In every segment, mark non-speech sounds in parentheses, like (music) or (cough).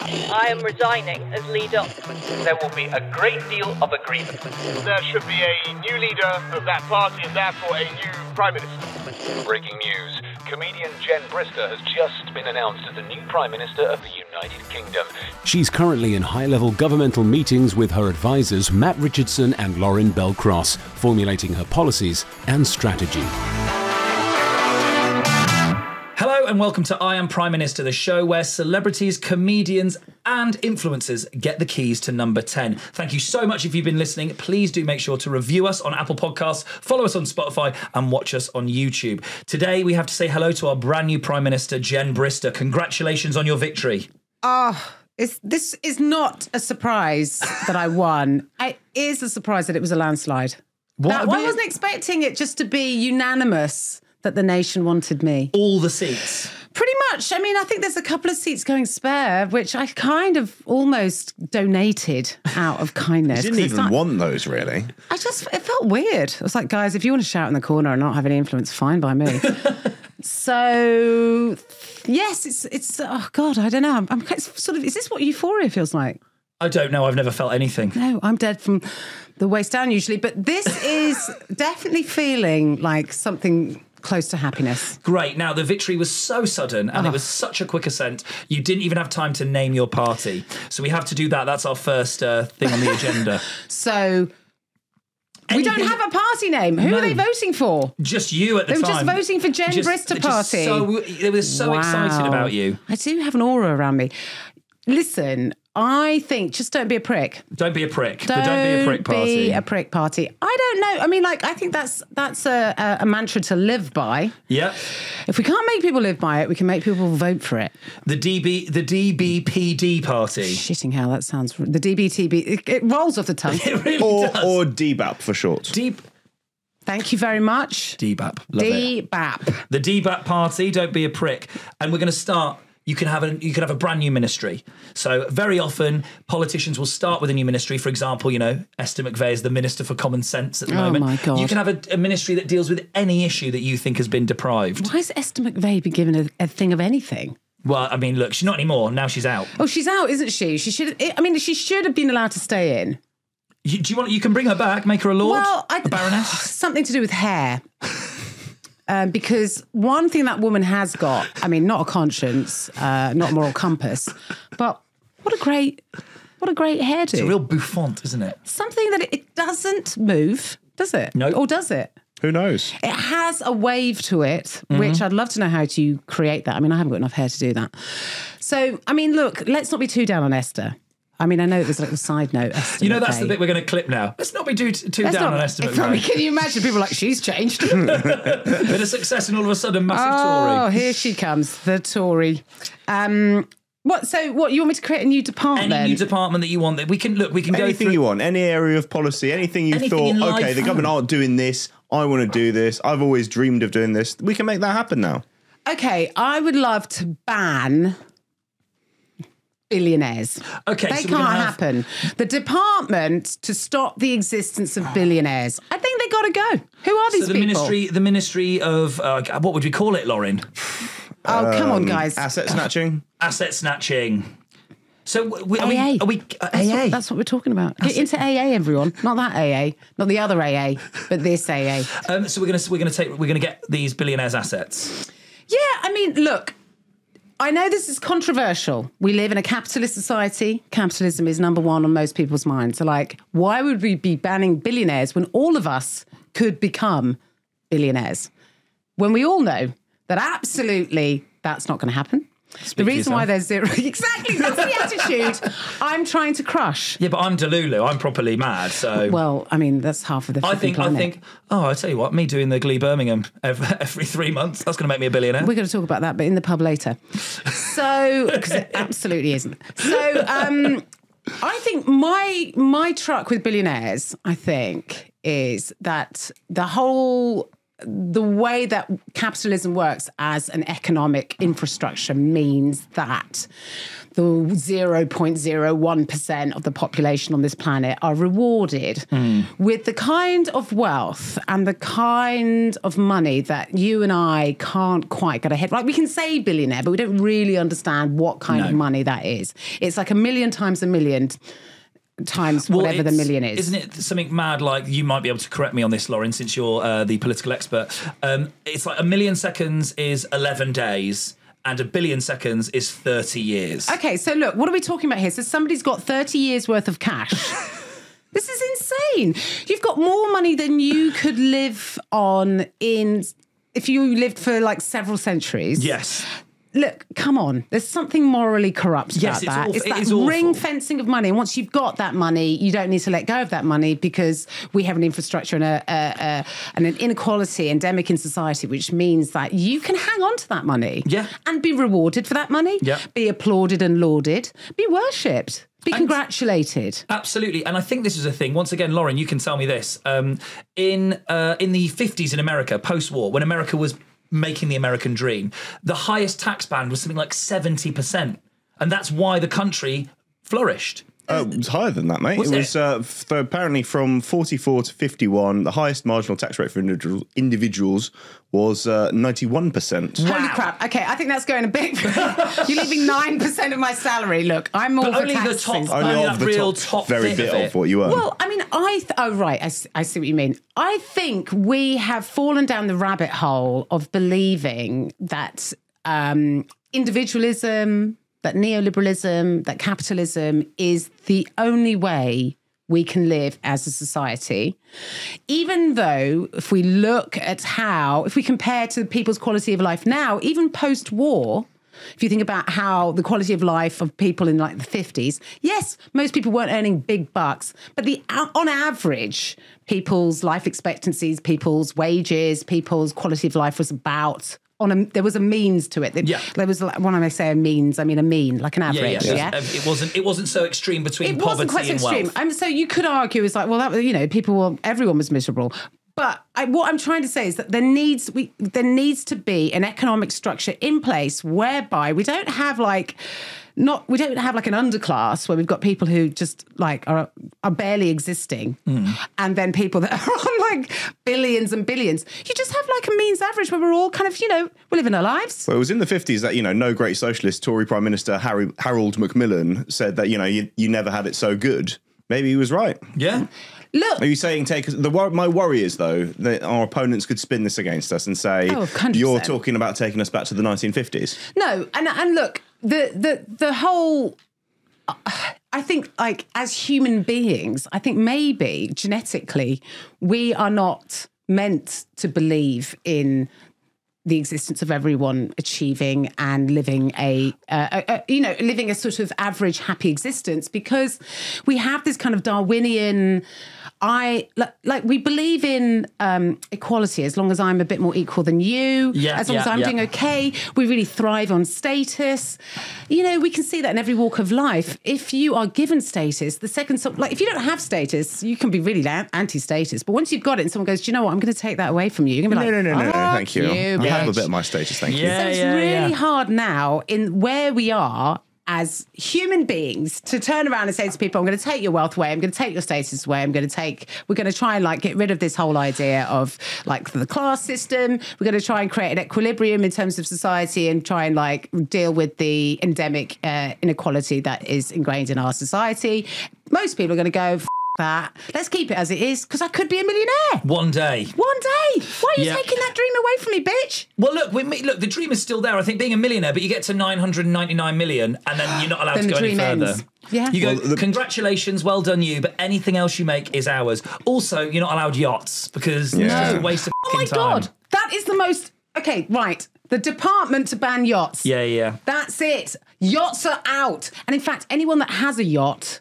I am resigning as leader. There will be a great deal of agreement. There should be a new leader of that party and therefore a new prime minister. Breaking news. Comedian Jen Brister has just been announced as the new Prime Minister of the United Kingdom. She's currently in high level governmental meetings with her advisors Matt Richardson and Lorin Bell Cross, formulating her policies and strategy. And welcome to I Am Prime Minister, the show where celebrities, comedians, and influencers get the keys to number 10. Thank you so much if you've been listening. Please do make sure to review us on Apple Podcasts, follow us on Spotify, and watch us on YouTube. Today, we have to say hello to our brand new Prime Minister, Jen Brister. Congratulations on your victory. Ah, oh, it's, this is not a surprise that I won. (laughs) It is a surprise that it was a landslide. What That- I wasn't expecting it just to be unanimous that the nation wanted me. All the seats. Pretty much. I mean, I think there's a couple of seats going spare, which I kind of almost donated out of (laughs) kindness. You didn't even like- want those, really. I just, it felt weird. I was like, guys, if you want to shout in the corner and not have any influence, fine by me. (laughs) so, yes, it's, it's, oh God, I don't know. I'm, I'm kind sort of, is this what euphoria feels like? I don't know. I've never felt anything. No, I'm dead from the waist down usually, but this is (laughs) definitely feeling like something close to happiness. Great. Now, the victory was so sudden and it was such a quick ascent, you didn't even have time to name your party. So we have to do that. That's our first uh, thing on the agenda. (laughs) So, we don't have a party name. Who No. are they voting for? Just you at the time. They were just voting for Jen Just- Brister party. So, they were so excited about you. I do have an aura around me. Listen, I think just don't be a prick. Don't be a prick. Don't the don't be a prick party. Don't be a prick party. I don't know. I mean, like, I think that's that's a, a, a mantra to live by. Yeah. If we can't make people live by it, we can make people vote for it. The DB, the DBPD party. Shitting hell, that sounds the DBTB. It, it rolls off the tongue. (laughs) It really Or, does. or DBAP for short. Deep Thank you very much. DBAP. Love it. DBAP. The DBAP party. Don't be a prick. And we're going to start. You can have a you can have a brand new ministry. So very often politicians will start with a new ministry. For example, you know Esther McVey is the minister for common sense at the Oh, moment. my God. You can have a, a ministry that deals with any issue that you think has been deprived. Why is Esther McVey been given a, a thing of anything? Well, I mean, look, she's not anymore. Now she's out. Oh, she's out, isn't she? She should. I mean, she should have been allowed to stay in. You, do you want? You can bring her back, make her a lord, Well, I, a baroness. (sighs) something to do with hair. (laughs) Um, because one thing that woman has got, I mean, not a conscience, uh, not a moral compass, but what a great, what a great hairdo. It's a real bouffant, isn't it? Something that it doesn't move, does it? No. Or does it? Who knows? It has a wave to it, which I'd love to know how to create that. I mean, I haven't got enough hair to do that. So, I mean, look, let's not be too down on Esther. I mean, I know there's like a little side note. Esther You know, that's the bit we're going to clip now. Let's not be too, too Let's down not- on Esther (laughs) it's. Can you imagine people like she's changed? (laughs) Bit of success and all of a sudden massive oh, Tory. Oh, here she comes, the Tory. Um, what? So, what you want me to create a new department? Any new department that you want, that we can look, we can go Anything through. you want, any area of policy, anything you Anything thought, okay, the government aren't doing this. I want to do this. I've always dreamed of doing this. We can make that happen now. okay, I would love to ban billionaires. Okay, they so can't have- happen. The department to stop the existence of billionaires. I think they got to go. Who are these So the people? ministry, the ministry of uh, what would we call it, Lorin? Oh, come on, Um, guys. Asset snatching. Asset snatching. So we, are AA. we? Are we uh, That's AA? what, that's what we're talking about. Get into AA, everyone. Not that AA, not the other AA, but this AA. (laughs) um, so we're gonna we're gonna take we're gonna get these billionaires' assets. Yeah, I mean, look, I know this is controversial. We live in a capitalist society. Capitalism is number one on most people's minds. So, like, why would we be banning billionaires when all of us could become billionaires? When we all know that absolutely that's not going to happen. The reason why there's zero (laughs) exactly that's the attitude I'm trying to crush. Yeah, but I'm Delulu. I'm properly mad. So Well, I mean that's half of the. I think I think. Oh, I tell you what, me doing the Glee Birmingham every, (laughs) every three months. That's going to make me a billionaire. We're going to talk about that, but in the pub later. So, (laughs) because it absolutely isn't. So, um, I think my my truck with billionaires, I think, is that the whole the way that capitalism works as an economic infrastructure means that the 0.01% of the population on this planet are rewarded hmm. with the kind of wealth and the kind of money that you and I can't quite get ahead. Like we can say billionaire, but we don't really understand what kind of money that is. It's like a million times a million times whatever the million is. Isn't it something mad like you might be able to correct me on this, Lorin, since you're uh, the political expert? Um, it's like a million seconds is 11 days and a billion seconds is 30 years. Okay, so look, what are we talking about here? So somebody's got 30 years worth of cash. (laughs) this is insane. You've got more money than you could live on in if you lived for like several centuries. Yes. Look, come on. There's something morally corrupt Yes, about it's that. awful. It's It that is awful. ring fencing of money. And once you've got that money, you don't need to let go of that money because we have an infrastructure and, a, a, a, and an inequality endemic in society, which means that you can hang on to that money Yeah. and be rewarded for that money, Yeah. be applauded and lauded, be worshipped, be And- congratulated. Absolutely, and I think this is a thing. Once again, Lorin, you can tell me this. Um, in uh, in the fifties in America, post-war, when America was making the American dream, the highest tax band was something like seventy percent, and that's why the country flourished. Uh, it was higher than that, mate. Was it it? was uh, f- apparently from 44 to 51. The highest marginal tax rate for individual, individuals was uh, 91%. Holy crap. Okay, I think that's going a bit. (laughs) You're leaving 9% of my salary. Look, I'm all But only the top- Only Only of that the real top, top very bit bit of of, what you earn. Well, I mean, I th- oh right, I, s- I see what you mean. I think we have fallen down the rabbit hole of believing that um, individualism, that neoliberalism, that capitalism is the only way we can live as a society. Even though, if we look at how, if we compare to people's quality of life now, even post war, if you think about how the quality of life of people in like the 50s, yes, most people weren't earning big bucks, but the on average, people's life expectancies, people's wages, people's quality of life was about on a there was a means to it. Yeah. There was like, when I say a means, I mean a mean, like an average. yeah. Yeah. Um, It wasn't. It wasn't so extreme between It poverty wasn't quite so and extreme. wealth. And so you could argue it's like, well, that you know, people were, everyone was miserable. But I, what I'm trying to say is that there needs we there needs to be an economic structure in place whereby we don't have like not we don't have like an underclass where we've got people who just like are are barely existing hmm. and then people that (laughs) are on like billions and billions. You just have like a means average where we're all kind of, you know, we're living our lives. Well, it was in the 50s that, you know, no great socialist Tory Prime Minister Harry, Harold Macmillan said that, you know, you, you never had it so good. Maybe he was right. yeah. Look, Are you saying take? The my worry is though that our opponents could spin this against us and say Oh, you're talking about taking us back to the 1950s. No, and and look, the the the whole I think like as human beings, I think maybe genetically we are not meant to believe in the existence of everyone achieving and living a, uh, a, a you know living a sort of average happy existence because we have this kind of darwinian i like, like we believe in um, equality as long as i'm a bit more equal than you. Yeah, as long as i'm yeah. doing okay we really thrive on status. You know we can see that in every walk of life. If you are given status the second some, like if you don't have status you can be really anti-status. But once you've got it and someone goes do you know what? I'm going to take that away from you. You're going to be like no, no, no, no, no, "Fuck thank you. I have a bit of my status, thank Yeah. So it's really hard now in where we are as human beings to turn around and say to people, I'm going to take your wealth away, I'm going to take your status away, I'm going to take, we're going to try and like get rid of this whole idea of like the class system. We're going to try and create an equilibrium in terms of society and try and like deal with the endemic uh, inequality that is ingrained in our society. Most people are going to go, "F- that. Let's keep it as it is because I could be a millionaire One day. one day. Why are you Yeah. taking that dream away from me, bitch? Well, look, we, look, the dream is still there. I think being a millionaire, but you get to 999 million and then you're not allowed Then to the go any further. ends. Yeah. You go, Well, the- congratulations, well done you, but anything else you make is ours. Also, you're not allowed yachts because it's just a waste of time. Oh my fucking time. god, that is the most. Okay, right. The department to ban yachts. Yeah, yeah. That's it. Yachts are out. And in fact, anyone that has a yacht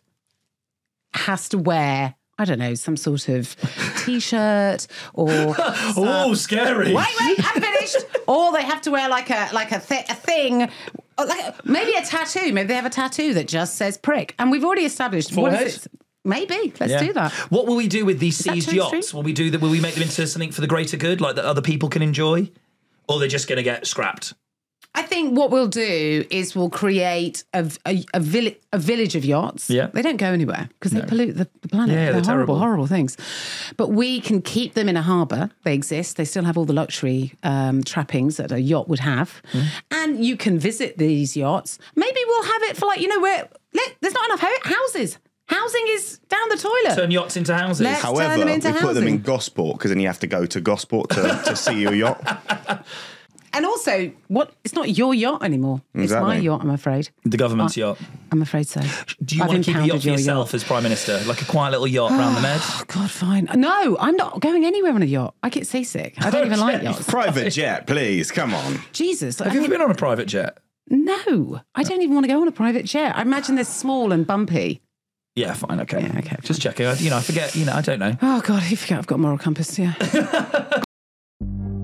has to wear, I don't know, some sort of (laughs) t shirt or. (laughs) Oh, scary. Wait, wait, I'm finished. (laughs) or they have to wear like a like a, a thing, like maybe a tattoo. Maybe they have a tattoo that just says prick. And we've already established what Forehead? is it? Maybe let's Yeah. do that. What will we do with these seized yachts? Will we do that? Will we make them into something for the greater good, like that other people can enjoy, or they're just going to get scrapped? I think what we'll do is we'll create a a, a, vill- a village of yachts. Yeah. they don't go anywhere because they pollute the, the planet. Yeah, they're, they're horrible, terrible. horrible things. But we can keep them in a harbour. They exist. They still have all the luxury um, trappings that a yacht would have, Hmm. and you can visit these yachts. Maybe we'll have it for like you know where let, there's not enough ho- houses. Housing is down the toilet. Turn yachts into houses. Let's turn However, them we into put them in. Gosport because then you have to go to Gosport to, to see your yacht. (laughs) and also, what? It's not your yacht anymore. It's my yacht. I'm afraid. the government's yacht. I'm afraid so. Do you I've want to keep a impounded yacht for your yourself as prime minister, like a quiet little yacht around the med? Oh, (sighs) God, fine. No, I'm not going anywhere on a yacht. I get seasick. I don't even like yachts. Private (laughs) jet, please. Come on. Jesus. Have I you ever been on a private jet? no, I don't even want to go on a private jet. I imagine they're small and bumpy. Yeah, fine, okay. Yeah, okay, Just checking. I- You know, I forget. You know, I don't know. Oh, God, I forget I've got moral compass. Yeah. (laughs)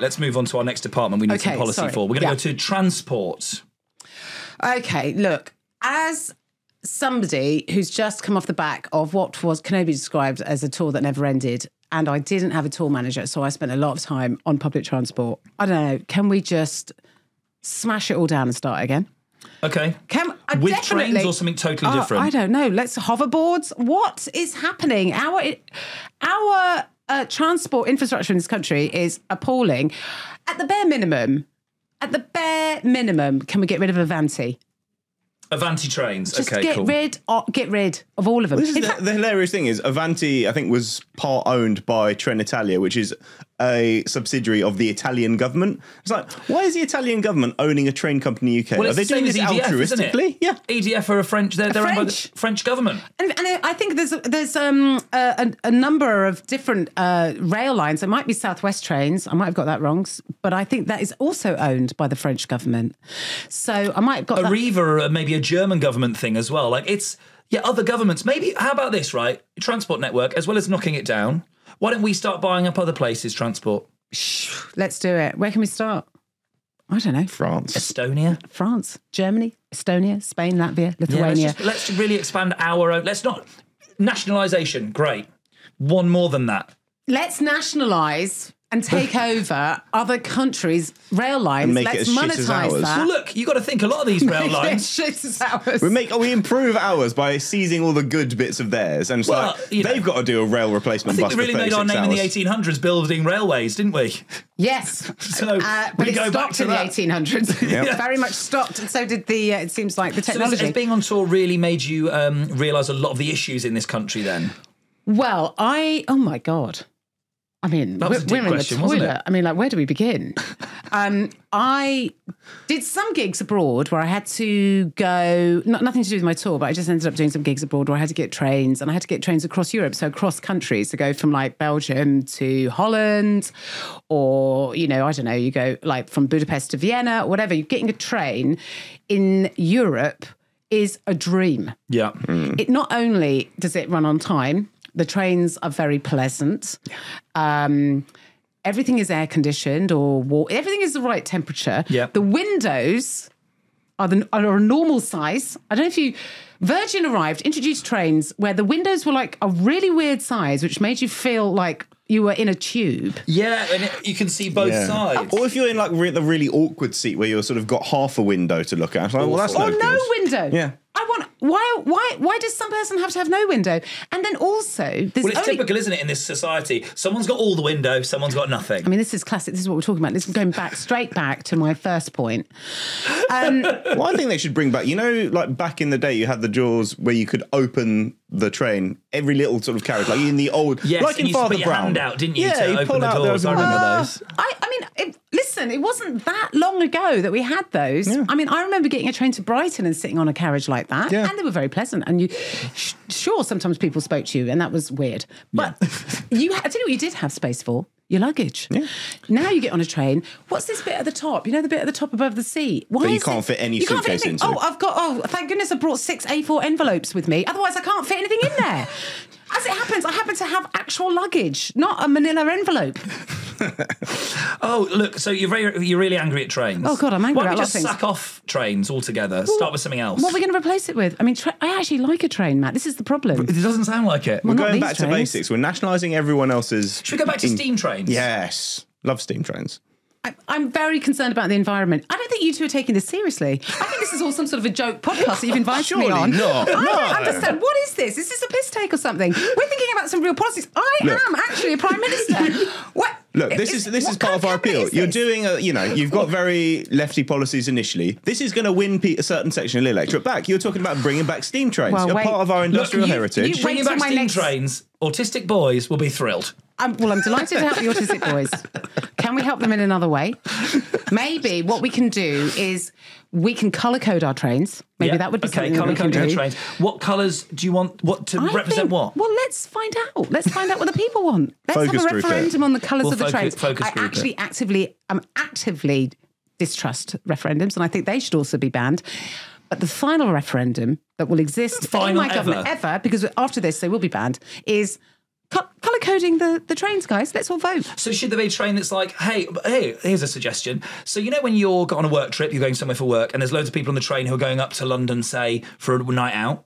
Let's move on to our next department. We need some policy sorry. for. We're going to Yeah. go to transport. Okay, look, as somebody who's just come off the back of what was can only be described as a tour that never ended, and I didn't have a tour manager, so I spent a lot of time on public transport. I don't know. Can we just smash it all down and start again? Okay. Can I With trains or something totally Oh, different? I don't know. Let's hoverboards. What is happening? Our our uh, transport infrastructure in this country is appalling. At the bare minimum, at the bare minimum, can we get rid of Avanti? Avanti trains. Just okay, get cool. rid, of, get rid of all of them. This is the, fact- the hilarious thing is Avanti, I think, was part owned by Trenitalia, which is a subsidiary of the Italian government. It's like, why is the Italian government owning a train company in the UK? Well, Are they the doing as this EDF, isn't altruistically? Yeah. EDF are a French. They're, they're owned by the French. French government. And, and I think there's there's um, a, a, a number of different uh, rail lines. It might be Southwest trains. I might have got that wrong, but I think that is also owned by the French government. So I might have got that. Arriva are uh, maybe a German government thing as well. Like it's yeah, other governments. Maybe how about this, right? Transport network, as well as knocking it down. Why don't we start buying up other places' transport? Let's do it. Where can we start? I don't know. France. Estonia. France, Germany, Estonia, Spain, Latvia, Yeah, let's, Lithuania. just, let's really expand our own. Let's not nationalisation. Great. One more than that. Let's nationalise and take (laughs) over other countries' rail lines. And make it Let's as shit as monetize ours. that. Well, look, you got to think a lot of these rail lines. (laughs) Shit as ours. We make we improve ours by seizing all the good bits of theirs, and it's Well, like you know, they've got to do a rail I replacement think bus we really for made our 36 name hours. in the 1800s building railways, didn't we? Yes. (laughs) So Uh, we but it go back stopped to in the 1800s. Yep. Very much stopped. And so did the, uh, it seems like the So has, technology. has being on tour really made you um, realise a lot of the issues in this country then? well, I, oh my God. I mean, That was we're, we're in question, the wasn't toilet. I mean, like, where do we begin? (laughs) um, I did some gigs abroad where I had to go, not, nothing to do with my tour, but I just ended up doing some gigs abroad where I had to get trains and I had to get trains across Europe, so across countries to go from like Belgium to Holland or, you know, I don't know, you go like from Budapest to Vienna, whatever. You're getting a train in Europe is a dream. Yeah. It not only does it run on time, the trains are very pleasant. Um, everything is air conditioned or wa- everything is the right temperature. Yeah. The windows are the are a normal size. I don't know if you Virgin arrived, introduced trains where the windows were like a really weird size, which made you feel like you were in a tube. Yeah, and it, you can see both Yeah. sides. Or if you're in like re- the really awkward seat where you're sort of got half a window to look at. Like, well, that's or no, no good. window. Yeah. I want why why why does some person have to have no window? And then also there's Well, it's only typical, isn't it, in this society? Someone's got all the window, someone's got nothing. I mean, this is classic. This is what we're talking about. This is going back straight back to my first point. Um, (laughs) well, I think they should bring back. You know, like back in the day, you had the jaws where you could open the train, every little sort of carriage, like in the old, Yes, like in you Father put your Brown. hand out, didn't you, Yeah, to you open pull the out doors. I remember Uh, those. I, I mean, it, listen, it wasn't that long ago that we had those. I mean, I remember getting a train to Brighton and sitting on a carriage like that, Yeah. and they were very pleasant. And you, sh- sure, sometimes people spoke to you, and that was weird. But you, I tell you what, you did have space for. Your luggage. Now you get on a train. What's this bit at the top? You know the bit at the top above the seat. Why That you can't it- fit any you can't fit suitcase into. Oh, I've got. Oh, thank goodness I brought six A4 envelopes with me. Otherwise, I can't fit anything in there. (laughs) As it happens, I happen to have actual luggage, not a Manila envelope. (laughs) Oh, look, so you're very, you're really angry at trains. Oh, God, I'm angry Why about don't we a just of things. sack off trains altogether? Start with something else. What are we going to replace it with? I mean, tra- I actually like a train, Matt. This is the problem. It doesn't sound like it. We're Well, not going these back to trains. basics. We're nationalising everyone else's. Should we go back to in- steam trains? Yes, love steam trains. I, I'm very concerned about the environment. I don't think you two are taking this seriously. I think this is all some sort of a joke podcast that you've invited me on. not. I don't No. understand. What is this? Is this a piss take or something? We're thinking about some real policies. I Look. am actually a prime minister. (laughs) what? Look, this is this what is part of our appeal. You're doing a, you know, you've got very lefty policies initially. This is going to win pe- a certain section of the electorate back. You're talking about bringing back steam trains. Well, You're wait. part of our Look, industrial you- heritage. you- Bringing back steam next- trains, autistic boys will be thrilled. Um, well, I'm delighted to help the autistic boys. Can we help them in another way? Maybe what we can do is we can colour code our trains. Maybe Yeah. that would be okay. something that Colour we can coding do. the trains. What colours do you want? What to I represent? think- what? Well, let's find out. Let's find out what the people want. Let's Focus have a referendum on the colours We'll of the focus- trains. focus I group it. actually actively, I'm actively distrust referendums, and I think they should also be banned. But the final referendum that will exist in Final my government ever. ever, because after this they will be banned, is co- colour coding the, the trains, guys. Let's all vote. So should there be a train that's like, hey, hey, here's a suggestion. So you know when you're on a work trip, you're going somewhere for work, and there's loads of people on the train who are going up to London, say, for a night out.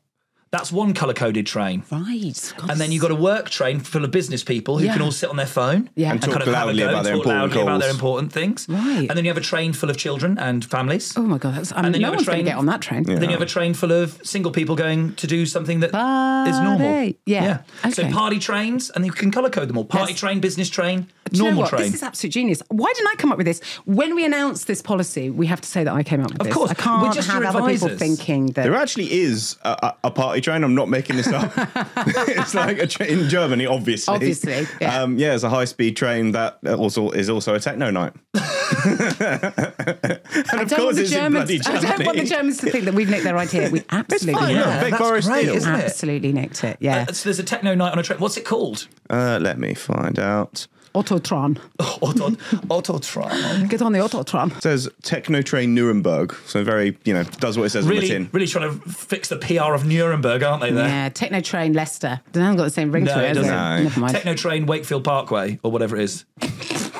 That's one colour coded train. Right. God, And then you've got a work train full of business people who Yeah. can all sit on their phone Yeah. And talk kind of loudly go, about their talk important loudly about their important things. Right. And then you have a train full of children and families. Oh my god, that's, I And mean, then you have a going to train- get on that train. Then you have a train full of single people going to do something that is normal. Party. Yeah. So party trains, and you can colour code them all. Party Yes. train, business train, Do you know normal train. This is absolute genius. Why didn't I come up with this? When we announced this policy, we have to say that I came up with Of this. course. I can't We're just have your other people thinking that. There actually is a, a, a party train. I'm not making this up. (laughs) it's like a train in Germany, obviously. Obviously, yeah. Um, yeah, it's a high speed train that also is also a techno night. (laughs) I of don't, want course the it's in Germans, bloody I don't want the Germans to think that we've nicked their idea. We absolutely fine, nicked it. big that's Boris great, Steele. isn't it? Absolutely nicked it. Yeah. Uh, so there's a techno night on a train. What's it called? Uh, let me find out. Autotron. (laughs) Auto, Autotron. Get on the Autotron. It says Techno Train Nuremberg. So very, you know, does what it says on the Really, tin. really trying to fix the PR of Nuremberg, aren't they? There. Yeah, Techno Train Leicester. It hasn't got the same ring No, to it, it doesn't. it? Never mind. Techno train Wakefield Parkway or whatever it is. (laughs)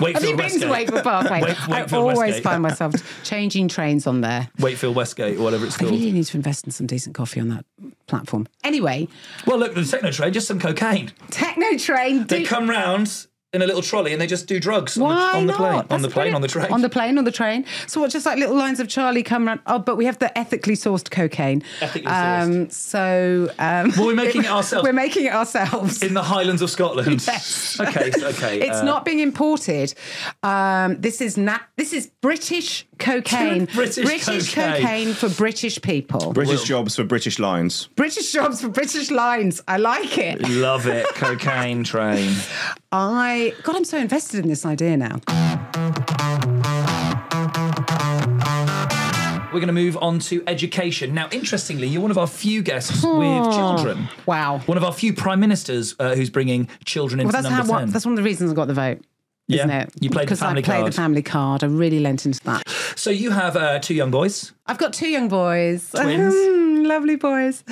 Wakefield Have you been Westgate. to Wakefield Parkway? Wake- I always Westgate. find myself (laughs) changing trains on there. Wakefield Westgate or whatever it's called. I called. really need to invest in some decent coffee on that platform. Anyway, Well, look, the techno train, just some cocaine. Techno Train. They come round in a little trolley and they just do drugs on Why the, on the plane. on the plane, on the train. On the plane, on the train. So what, just like little lines of Charlie come around. Oh, but we have the ethically sourced cocaine. Ethically Um, so um, Well, we're making it (laughs) ourselves. We're making it ourselves. in the Highlands of Scotland. (laughs) Yes. Okay, okay. It's uh, not being imported. Um, this is na- This is British cocaine. (laughs) British cocaine. cocaine for British people. British jobs for British lines. British jobs for British lines. I like it. Love it. (laughs) Cocaine train. I God, I'm so invested in this idea now. We're going to move on to education. Now, interestingly, you're one of our few guests with children. Wow. One of our few prime ministers uh, who's bringing children into Well, that's how number 10. what, that's one of the reasons I got the vote. Yeah, Isn't it? you played the family I played card. the family card. I really lent into that. so you have uh, two young boys. I've got two young boys. (laughs) Twins? Mm, lovely boys.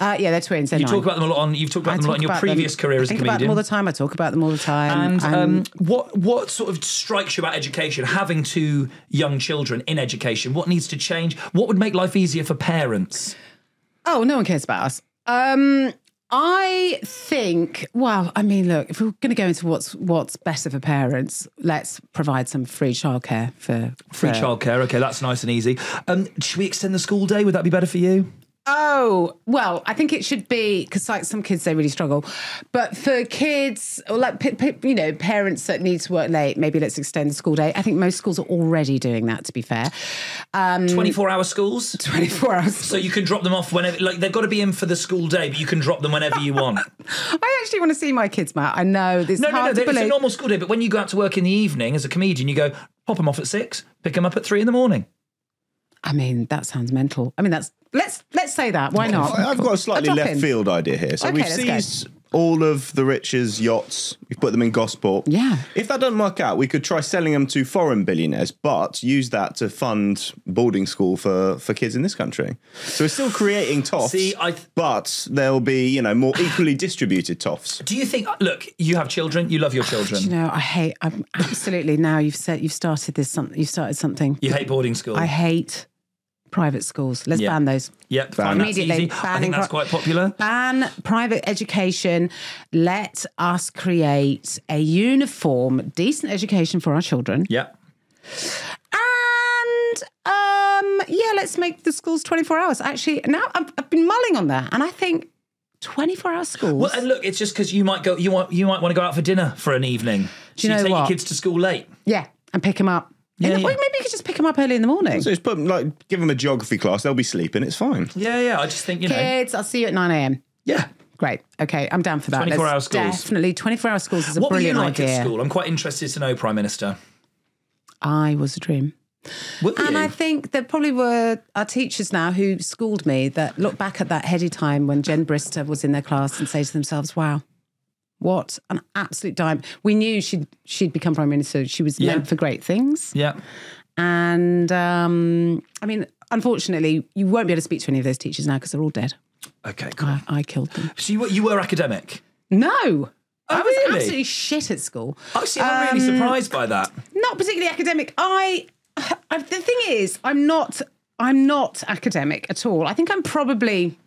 Uh, yeah, they're twins. They're You nine. talk about them a lot on. You've talked about I them a lot in your previous them. career as I a think about them all the time. I talk about them all the time. And um, what what sort of strikes you about education? Having two young children in education, what needs to change? What would make life easier for parents? Oh, no one cares about us. Um, I think. Well, I mean, look, if we're going to go into what's what's better for parents, let's provide some free childcare for Free childcare. Okay, that's nice and easy. Um, should we extend the school day? Would that be better for you? Oh, well, I think it should be because like some kids they really struggle, but for kids or like p- p- you know parents that need to work late, maybe let's extend the school day. I think most schools are already doing that. To be fair, um, Twenty-four hour schools. (laughs) Twenty-four hours. So you can drop them off whenever. Like they've got to be in for the school day, but you can drop them whenever you want. (laughs) I actually want to see my kids, Matt. I know this. no, no, no. to It's a normal school day, but when you go out to work in the evening as a comedian, you go pop them off at six, pick them up at three in the morning. I mean, that sounds mental. I mean, that's let's let's say that. Why not? I- I've got a slightly drop left in. field idea here. So Okay, we've let's go. seized all of the rich's yachts. We've put them in Gosport. Yeah. If that doesn't work out, we could try selling them to foreign billionaires, but use that to fund boarding school for, for kids in this country. So we're still creating toffs, See, I th- but there'll be you know more equally distributed toffs. Do you think? Look, you have children. You love your ah, children. You know, I hate. I'm absolutely now. You've said you've started this. Something. You've started something. You hate boarding school. I hate private schools. Let's Yeah. ban those. Yep, that's Immediately. easy. I think that's quite popular. Ban private education. Let us create a uniform, decent education for our children. Yeah. And um, yeah, let's make the schools 24 hours. Actually, now I've, I've been mulling on that, and I think 24 hour schools. Well, and look, it's just because you might go. You want. You might want to go out for dinner for an evening. Do so you know take what? your kids to school late. yeah, and pick them up. Yeah, the- yeah. well, maybe you could just pick them up early in the morning. So just put like give them a geography class. They'll be sleeping. It's fine. Yeah, yeah. I just think you know. Kids, I'll see you at 9 a.m. Yeah. Great. Okay, I'm down for that. 24 Let's hour schools. Definitely 24 hour schools is a What were you brilliant like idea. at school? I'm quite interested to know, Prime Minister. I was a dream. Were And you? I think there probably were our teachers now who schooled me that look back at that heady time when Jen Brister was in their class and say to themselves, wow, what an absolute dime. We knew she'd, she'd become Prime Minister. She was Yeah. meant for great things. yeah. And um, I mean, unfortunately, you won't be able to speak to any of those teachers now because they're all dead. Okay. Cool. I, I killed them. So you were, you were academic. No. Oh, I was really? absolutely shit at school. Oh, see, I'm really Um, surprised by that. not particularly academic. I, (sighs) I the thing is, I'm not I'm not academic at all. I think I'm probably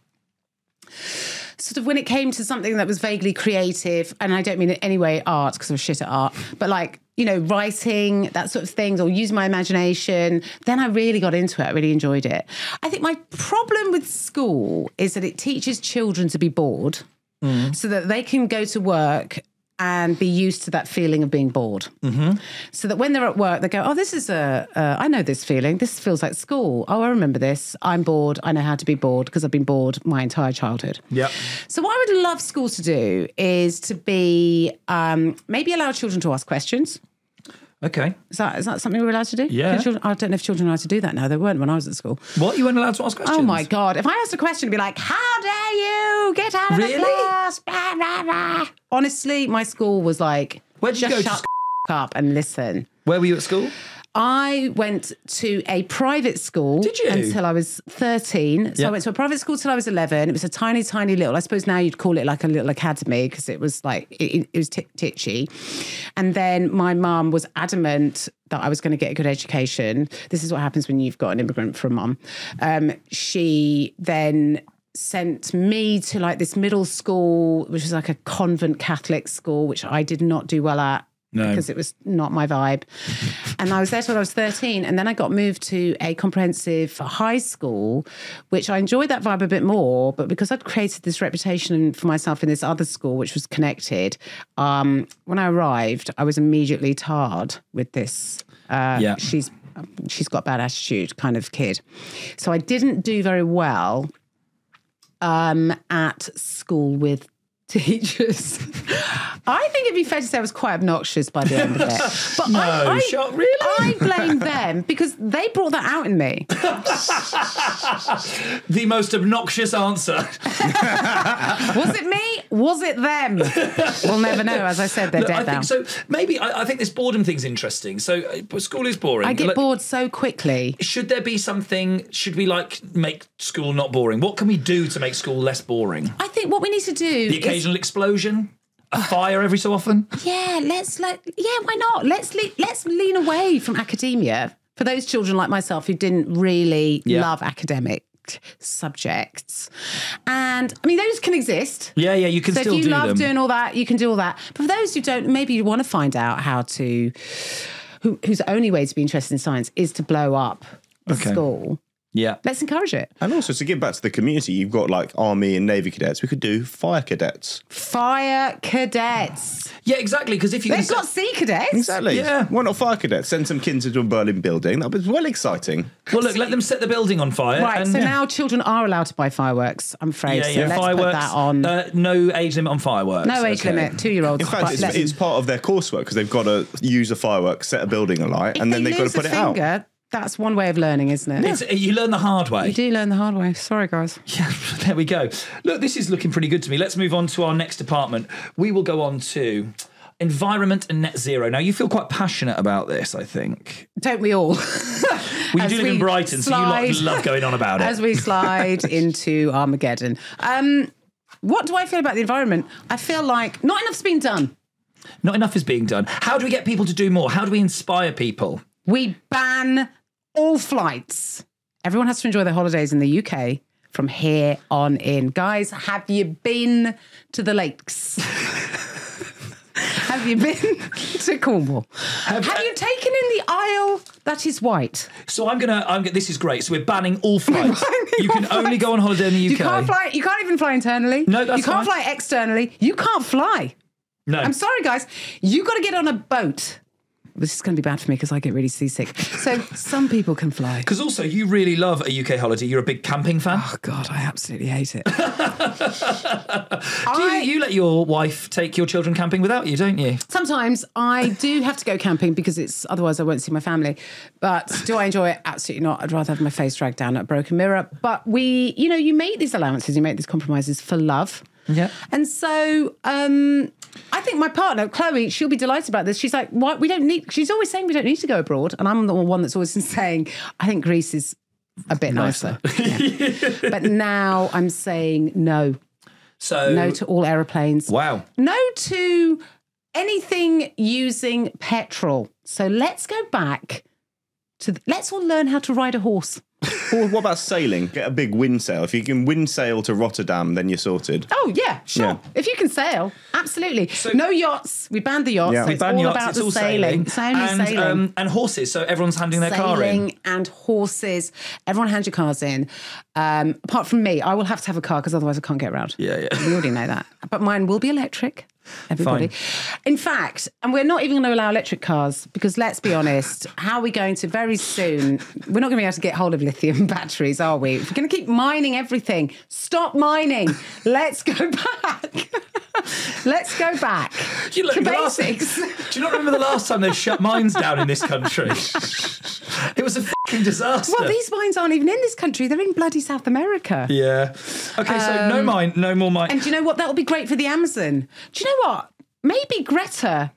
sort of when it came to something that was vaguely creative, and I don't mean in any way art because I was shit at art, but like you know writing that sort of things or using my imagination. Then I really got into it. I really enjoyed it. I think my problem with school is that it teaches children to be bored mm. so that they can go to work and be used to that feeling of being bored. Mm-hmm. So that when they're at work, they go, "Oh, this is a. Uh, I know this feeling. This feels like school. Oh, I remember this. I'm bored. I know how to be bored because I've been bored my entire childhood." Yeah. So what I would love schools to do is to be um, maybe allow children to ask questions. Okay. Is that is that something we're allowed to do? Yeah. Children- I don't know if children are allowed to do that now. They weren't when I was at school. What? You weren't allowed to ask questions? Oh my god! If I asked a question, it'd be like, "How dare you get out of Really? the class?" Blah, blah, blah. Honestly, my school was like, Where'd you just go to shut sc- up and listen." Where were you at school? I went to a private school Did you? until I was 13. So Yeah. I went to a private school till I was 11. It was a tiny, tiny little, I suppose now you'd call it like a little academy because it was like, it, it was t- titchy. And then my mum was adamant that I was going to get a good education. This is what happens when you've got an immigrant from mum. Um, she then sent me to like this middle school, which was like a convent Catholic school, which I did not do well at No. because it was not my vibe. (laughs) and I was there till I was 13. And then I got moved to a comprehensive high school, which I enjoyed that vibe a bit more. But because I'd created this reputation for myself in this other school, which was connected, um, when I arrived, I was immediately tarred with this. Uh, Yeah. She's she's got bad attitude kind of kid. So I didn't do very well um, at school with teachers. I think it'd be fair to say I was quite obnoxious by the end of it. (laughs) But No, I, I, shut- really? I blame them because they brought that out in me. (laughs) The most obnoxious answer. (laughs) Was it me? Was it them? We'll never know. As I said, they're Look, dead I now. so. Maybe I, I think this boredom thing's interesting. So uh, school is boring. I get Like, bored so quickly. Should there be something? Should we like make school not boring? What can we do to make school less boring? I think what we need to do occasional explosion, a fire every so often. Yeah, let's let yeah, why not? Let's le- let's lean away from academia for those children like myself who didn't really Yeah. love academic subjects. And I mean those can exist. Yeah, yeah, you can so still if you do love them. doing all that, you can do all that. But for those who don't, maybe you want to find out how to who, whose only way to be interested in science is to blow up the Okay. school. Yeah. Let's encourage it. And also to give back to the community, you've got like army and navy cadets. We could do fire cadets. Fire cadets. Yeah, exactly. Because if you They've got sea cadets. Exactly. Yeah. Why not fire cadets? Send some kids into a Berlin building. That was well exciting. Well, look, let them set the building on fire. Right, and- so now children are allowed to buy fireworks, I'm afraid. yeah, so yeah, let's fireworks. put that on. Uh, no age limit on fireworks. no age Okay. limit, two year olds. In fact, it's, it's part of their coursework because they've got to use a firework, set a building alight, and then they've got to put it out. That's one way of learning, isn't it? It's, you learn the hard way. You do learn the hard way. Sorry, guys. (laughs) Yeah, there we go. Look, this is looking pretty good to me. Let's move on to our next department. We will go on to environment and net zero. Now, you feel quite passionate about this, I think. Don't we all? (laughs) Well, you do live in Brighton, so you love going on about it. (laughs) As we slide into Armageddon. Um, what do I feel about the environment? I feel like not enough's been done. Not enough is being done. How do we get people to do more? How do we inspire people? We ban all flights. Everyone has to enjoy their holidays in the UK from here on in. Guys, have you been to the lakes? (laughs) have you been to Cornwall? Have, you taken in the Isle that is Wight? So I'm gonna. I'm. gonna- This is great. So we're banning all (laughs) flights. you can only go on holiday in the UK. You can't fly. You can't even fly internally. No, that's You can't fine. fly externally. You can't fly. No. I'm sorry, guys. You got to get on a boat. This is going to be bad for me because I get really seasick. So some people can fly. Because also, you really love a UK holiday. You're a big camping fan. Oh God, I absolutely hate it. (laughs) Do you, you let your wife take your children camping without you, don't you? Sometimes I do have to go camping because it's otherwise I won't see my family. But do I enjoy it? Absolutely not. I'd rather have my face dragged down at a broken mirror. But we, you know, you make these allowances, you make these compromises for love. Yeah. And so um, I think my partner, Chloe, she'll be delighted about this. She's like, what? We don't need, she's always saying we don't need to go abroad. And I'm the one that's always (laughs) saying, I think Greece is a bit nicer. Yeah. but (laughs) now I'm saying no. So No to all aeroplanes. Wow. No to anything using petrol. So let's go back to, let's all learn how to ride a horse. (laughs) Or what about sailing? Get a big wind sail. If you can wind sail to Rotterdam, then you're sorted. Oh yeah, sure. Yeah. If you can sail, absolutely. no yachts. We banned the yachts. Yeah. So We it's all yachts, about it's the all sailing. sailing. It's only and, sailing. Um, and horses. So everyone's handing their car in. Sailing and horses. Everyone hand your cars in. Um, apart from me, I will have to have a car because otherwise I can't get around. Yeah, yeah. We already know that. But mine will be electric. Everybody. In fact, and we're not even going to allow electric cars because let's be honest, how are we going to very soon? We're not going to be able to get hold of lithium (laughs) batteries, are we? If we're going to keep mining everything, stop mining. Let's go (laughs) back. let's go back You look, to the last- basics. (laughs) do you not remember the last time they shut mines down in this country? it was a fucking disaster. Well, these mines aren't even in this country; they're in bloody South America. Yeah. Okay, so no Um, mine, no more mine. And do you know what? That'll be great for the Amazon. Do you know what? Maybe Greta.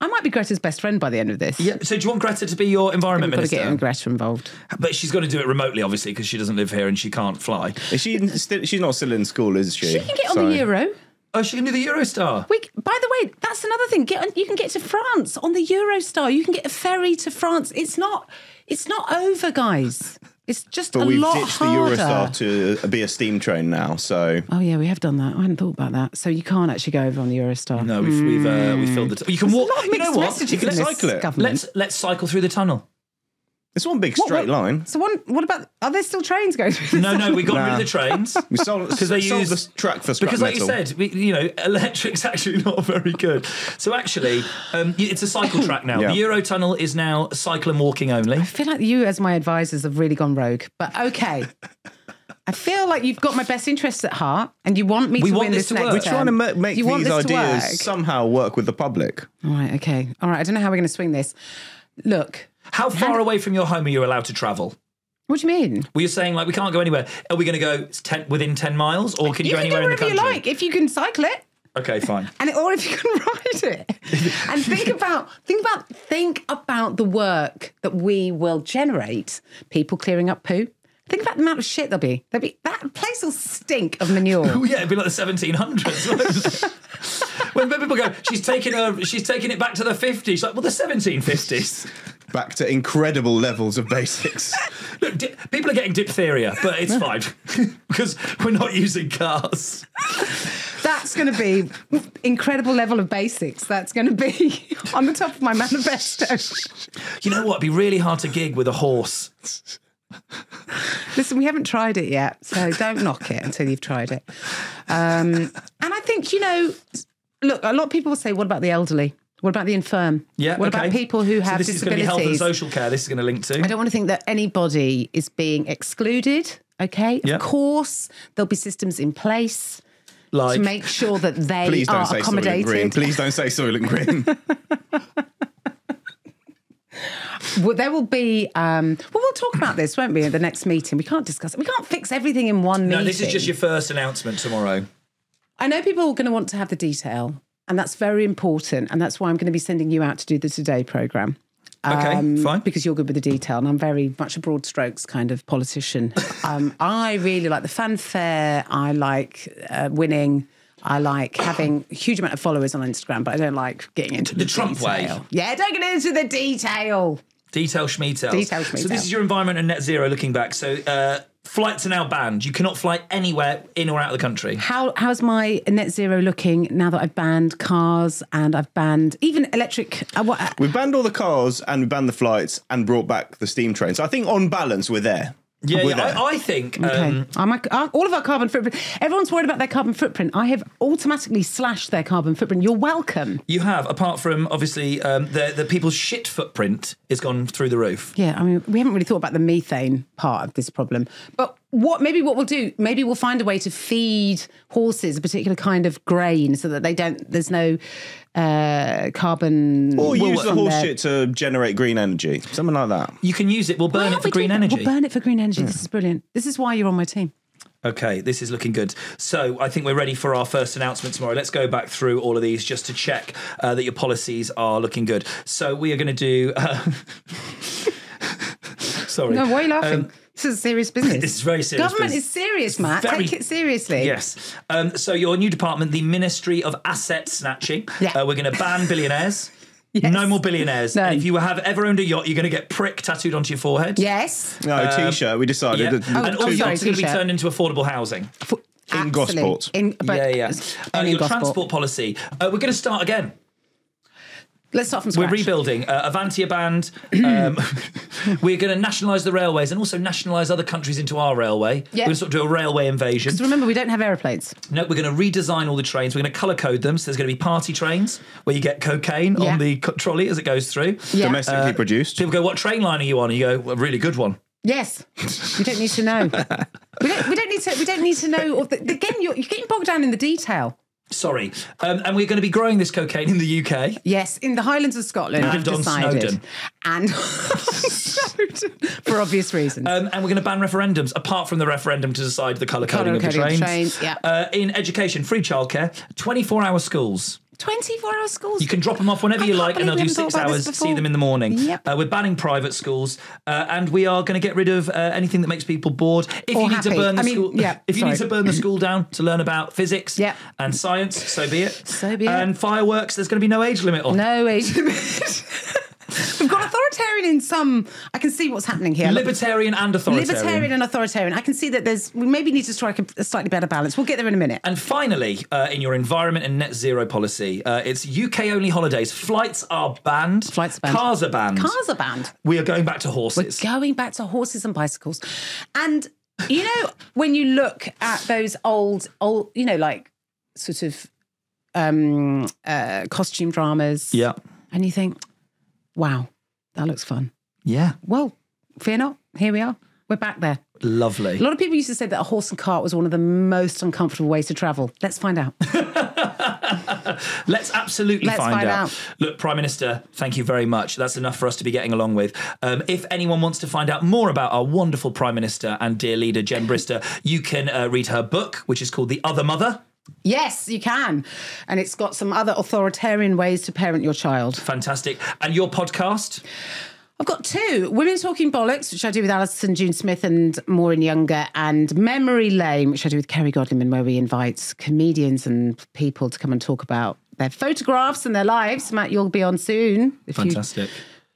I might be Greta's best friend by the end of this. yeah. So do you want Greta to be your environment We've got to minister? get Greta involved. But she's got to do it remotely, obviously, because she doesn't live here and she can't fly. Is she still? She's not still in school, is she? She can get on the Euro. Oh, she can do the Eurostar. We, by the way, that's another thing. Get on, you can get to France on the Eurostar. You can get a ferry to France. It's not. It's not over, guys. It's just But a we've lot ditched harder. the Eurostar to be a steam train now. So Oh yeah, we have done that. I hadn't thought about that. So you can't actually go over on the Eurostar. No, we've we've uh, we filled the. T- you can There's a walk. lot of you know what? messages You can cycle it. government. Let's let's cycle through the tunnel. It's one big straight what- line. So one, what about? Are there still trains going through? No, no, we got rid of the trains. (laughs) We sold, Because they sold use the track for scrap because, like you said, we, you know, (laughs) electric's actually not very good. So actually, um, it's a cycle track now. Yeah. The Eurotunnel is now cycle and walking only. I feel like you, as my advisors, have really gone rogue. But okay. I feel like you've got my best interests at heart, and you want me We to want win this this, to next work. We're trying to term. make you these ideas work? somehow work with the public. All right, okay, all right. I don't know how we're going to swing this. Look, How far away from your home are you allowed to travel? what do you mean? Well, you're saying like we can't go anywhere. Are we going to go ten, within ten miles, or can you, You go can go anywhere in the country? you like if you can cycle it. Okay, fine. (laughs) and or if you can (laughs) ride it (laughs) and think about think about think about the work that we will generate people clearing up poo think about the amount of shit there'll be there'll be that place will stink of manure Oh yeah, it'd be like the 1700s. Wouldn't it? when people go, she's taking her, she's taking it back to the 50s. Like, well, the 1750s. Back to incredible levels of basics. (laughs) Look, di- people are getting diphtheria, but it's fine (laughs) because we're not using cars. that's going to be incredible level of basics that's going to be (laughs) on the top of my manifesto You know what? It'd be really hard to gig with a horse. listen we haven't tried it yet so don't knock it until you've tried it um, and i think you know look a lot of people will say what about the elderly what about the infirm Yeah. what okay. about people who have so this is going to be health and social care. This is going to link to. I don't want to think that anybody is being excluded. Okay. Yeah. Of course, there'll be systems in place like to make sure that they Please don't are say Soylent accommodated. Green. Please don't say Soylent Green. (laughs) Well, there will be. Um, well, we'll talk about this, won't we, at the next meeting? We can't discuss it. We can't fix everything in one no, meeting. No, this is just your first announcement tomorrow. I know people are going to want to have the detail, and that's very important. And that's why I'm going to be sending you out to do the Today programme. Okay, fine. Because you're good with the detail, and I'm very much a broad strokes kind of politician. (laughs) um, I really like the fanfare. I like uh, winning. I like having a huge amount of followers on Instagram, but I don't like getting into the, The Trump way. detail. Yeah, don't get into the detail. Detail schmeetails. Detail So this is your environment and net zero looking back. So uh, flights are now banned. You cannot fly anywhere in or out of the country. How how's my net zero looking now that I've banned cars and I've banned even electric? Uh, what, We've banned all the cars and we banned the flights and brought back the steam train. So I think on balance, we're there. Yeah, yeah. I, I think. Okay. Um, Am I- all of our carbon footprint. Everyone's worried about their carbon footprint. I have automatically slashed their carbon footprint. You're welcome. you have, apart from obviously um, the the people's shit footprint is gone through the roof. Yeah, I mean, we haven't really thought about the methane part of this problem. But what maybe what we'll do, maybe we'll find a way to feed horses a particular kind of grain so that they don't. There's no uh, carbon. Or will use the horse their- shit to generate green energy. Something like that. You can use it. We'll burn it for green energy. We'll burn it for green energy. This is brilliant. This is why you're on my team. Okay, this is looking good. So I think we're ready for our first announcement tomorrow. Let's go back through all of these just to check uh, that your policies are looking good. So we are going to do. Uh, (laughs) sorry. No, why are you laughing? Um, this is serious (laughs) business. This is very serious Government business. is serious, Matt. very- Take it seriously. Yes. Um, so your new department, the Ministry of Asset Snatching. Yeah. Uh, we're going to ban (laughs) billionaires. Yes. No more billionaires. No. And if you have ever owned a yacht, you're going to get prick tattooed onto your forehead. Yes. No, t-shirt. We decided. Yeah. that- Oh, and all sorry, yachts are going to be t-shirt. turned into affordable housing. In Absolutely. Gosport. In, but, yeah, yeah. Uh, in your Gosport. transport policy. Uh, we're going to start again. Let's start from scratch. We're rebuilding. Uh, Avantia band. Um, (laughs) we're going to nationalise the railways and also nationalise other countries into our railway. Yeah. We're going to sort of do a railway invasion. Because remember, we don't have aeroplanes. No, we're going to redesign all the trains. We're going to colour code them. So there's going to be party trains where you get cocaine Yeah. on the co- trolley as it goes through. Yeah. Domestically Uh, produced. People go, "What train line are you on?" And you go, "A really good one." Yes, we don't need to know. (laughs) we, don't, we don't need to. We don't need to know. The, again, you're, you're getting bogged down in the detail. Sorry, um, and we're going to be growing this cocaine in the UK. Yes, in the Highlands of Scotland, And we've on decided, Snowdon. and (laughs) for obvious reasons. Um, and we're going to ban referendums, apart from the referendum to decide the colour coding of the trains. of trains, yeah. Uh, in education, free childcare, 24 hour schools. 24 hour schools. You can drop them off whenever I you like, and they'll do six hours. See them in the morning. Yep. Uh, we're banning private schools, uh, and we are going to get rid of uh, anything that makes people bored. If Or you need to burn the I mean, school, yeah, if you need to burn the school down to learn about physics Yeah. and science, so be it. So be it. And fireworks, there's going to be no age limit on. no age limit. (laughs) We've got authoritarian in some. I can see what's happening here. Libertarian and authoritarian. Libertarian and authoritarian. I can see that there's. We maybe need to strike a, a slightly better balance. We'll get there in a minute. And finally, uh, in your environment and net zero policy, uh, it's UK only holidays. Flights are banned. Flights are banned. Cars are banned. Cars are banned. We are going back to horses. We're going back to horses and bicycles. And you know, when you look at those old, old, you know, like sort of um uh costume dramas. Yeah. And you think, wow, that looks fun. Yeah. Well, fear not. Here we are. We're back there. Lovely. A lot of people used to say that a horse and cart was one of the most uncomfortable ways to travel. Let's find out. (laughs) Let's absolutely Let's find, find out. out. Look, Prime Minister, thank you very much. That's enough for us to be getting along with. Um, if anyone wants to find out more about our wonderful Prime Minister and dear leader, Jen Brister, you can uh, read her book, which is called The Other Mother. Yes, you can. And it's got some other authoritarian ways to parent your child. Fantastic. And your podcast? I've got two Women Talking Bollocks, which I do with Allyson June Smith and Maureen Younger, and Memory Lane, which I do with Kerry Godliman, where we invite comedians and people to come and talk about their photographs and their lives. Matt, you'll be on soon if Fantastic. you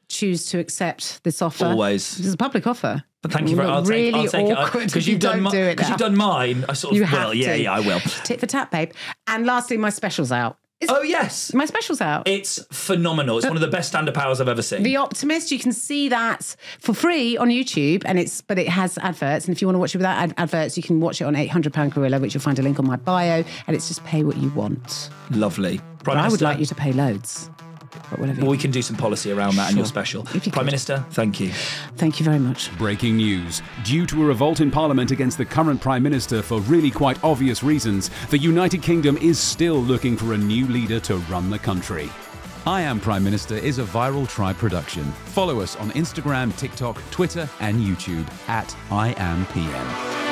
choose to accept this offer. Always. This is a public offer. But thank you It very will much. I'll take, really I'll take awkward it because you you've done do it 'cause now. you've done mine. I sort of You will. have Yeah, to. yeah, I will. Tit for tat, babe. And lastly, my special's out. It's- Oh yes, my special's out. It's phenomenal. It's one of the best stand-up hours I've ever seen. The Optimist, you can see that for free on YouTube, and it's but it has adverts. And if you want to watch it without ad- adverts, you can watch it on 800 Pound Gorilla, which you'll find a link on my bio, and it's just pay what you want. Lovely. But Prime I would like you to pay loads. But whatever. Well, we can do some policy around that and you're special. Prime Minister, thank you. Thank you very much. Breaking news. Due to a revolt in Parliament against the current Prime Minister for really quite obvious reasons, the United Kingdom is still looking for a new leader to run the country. I Am Prime Minister is a viral tribe production. Follow us on Instagram, TikTok, Twitter, and YouTube at I Am PM.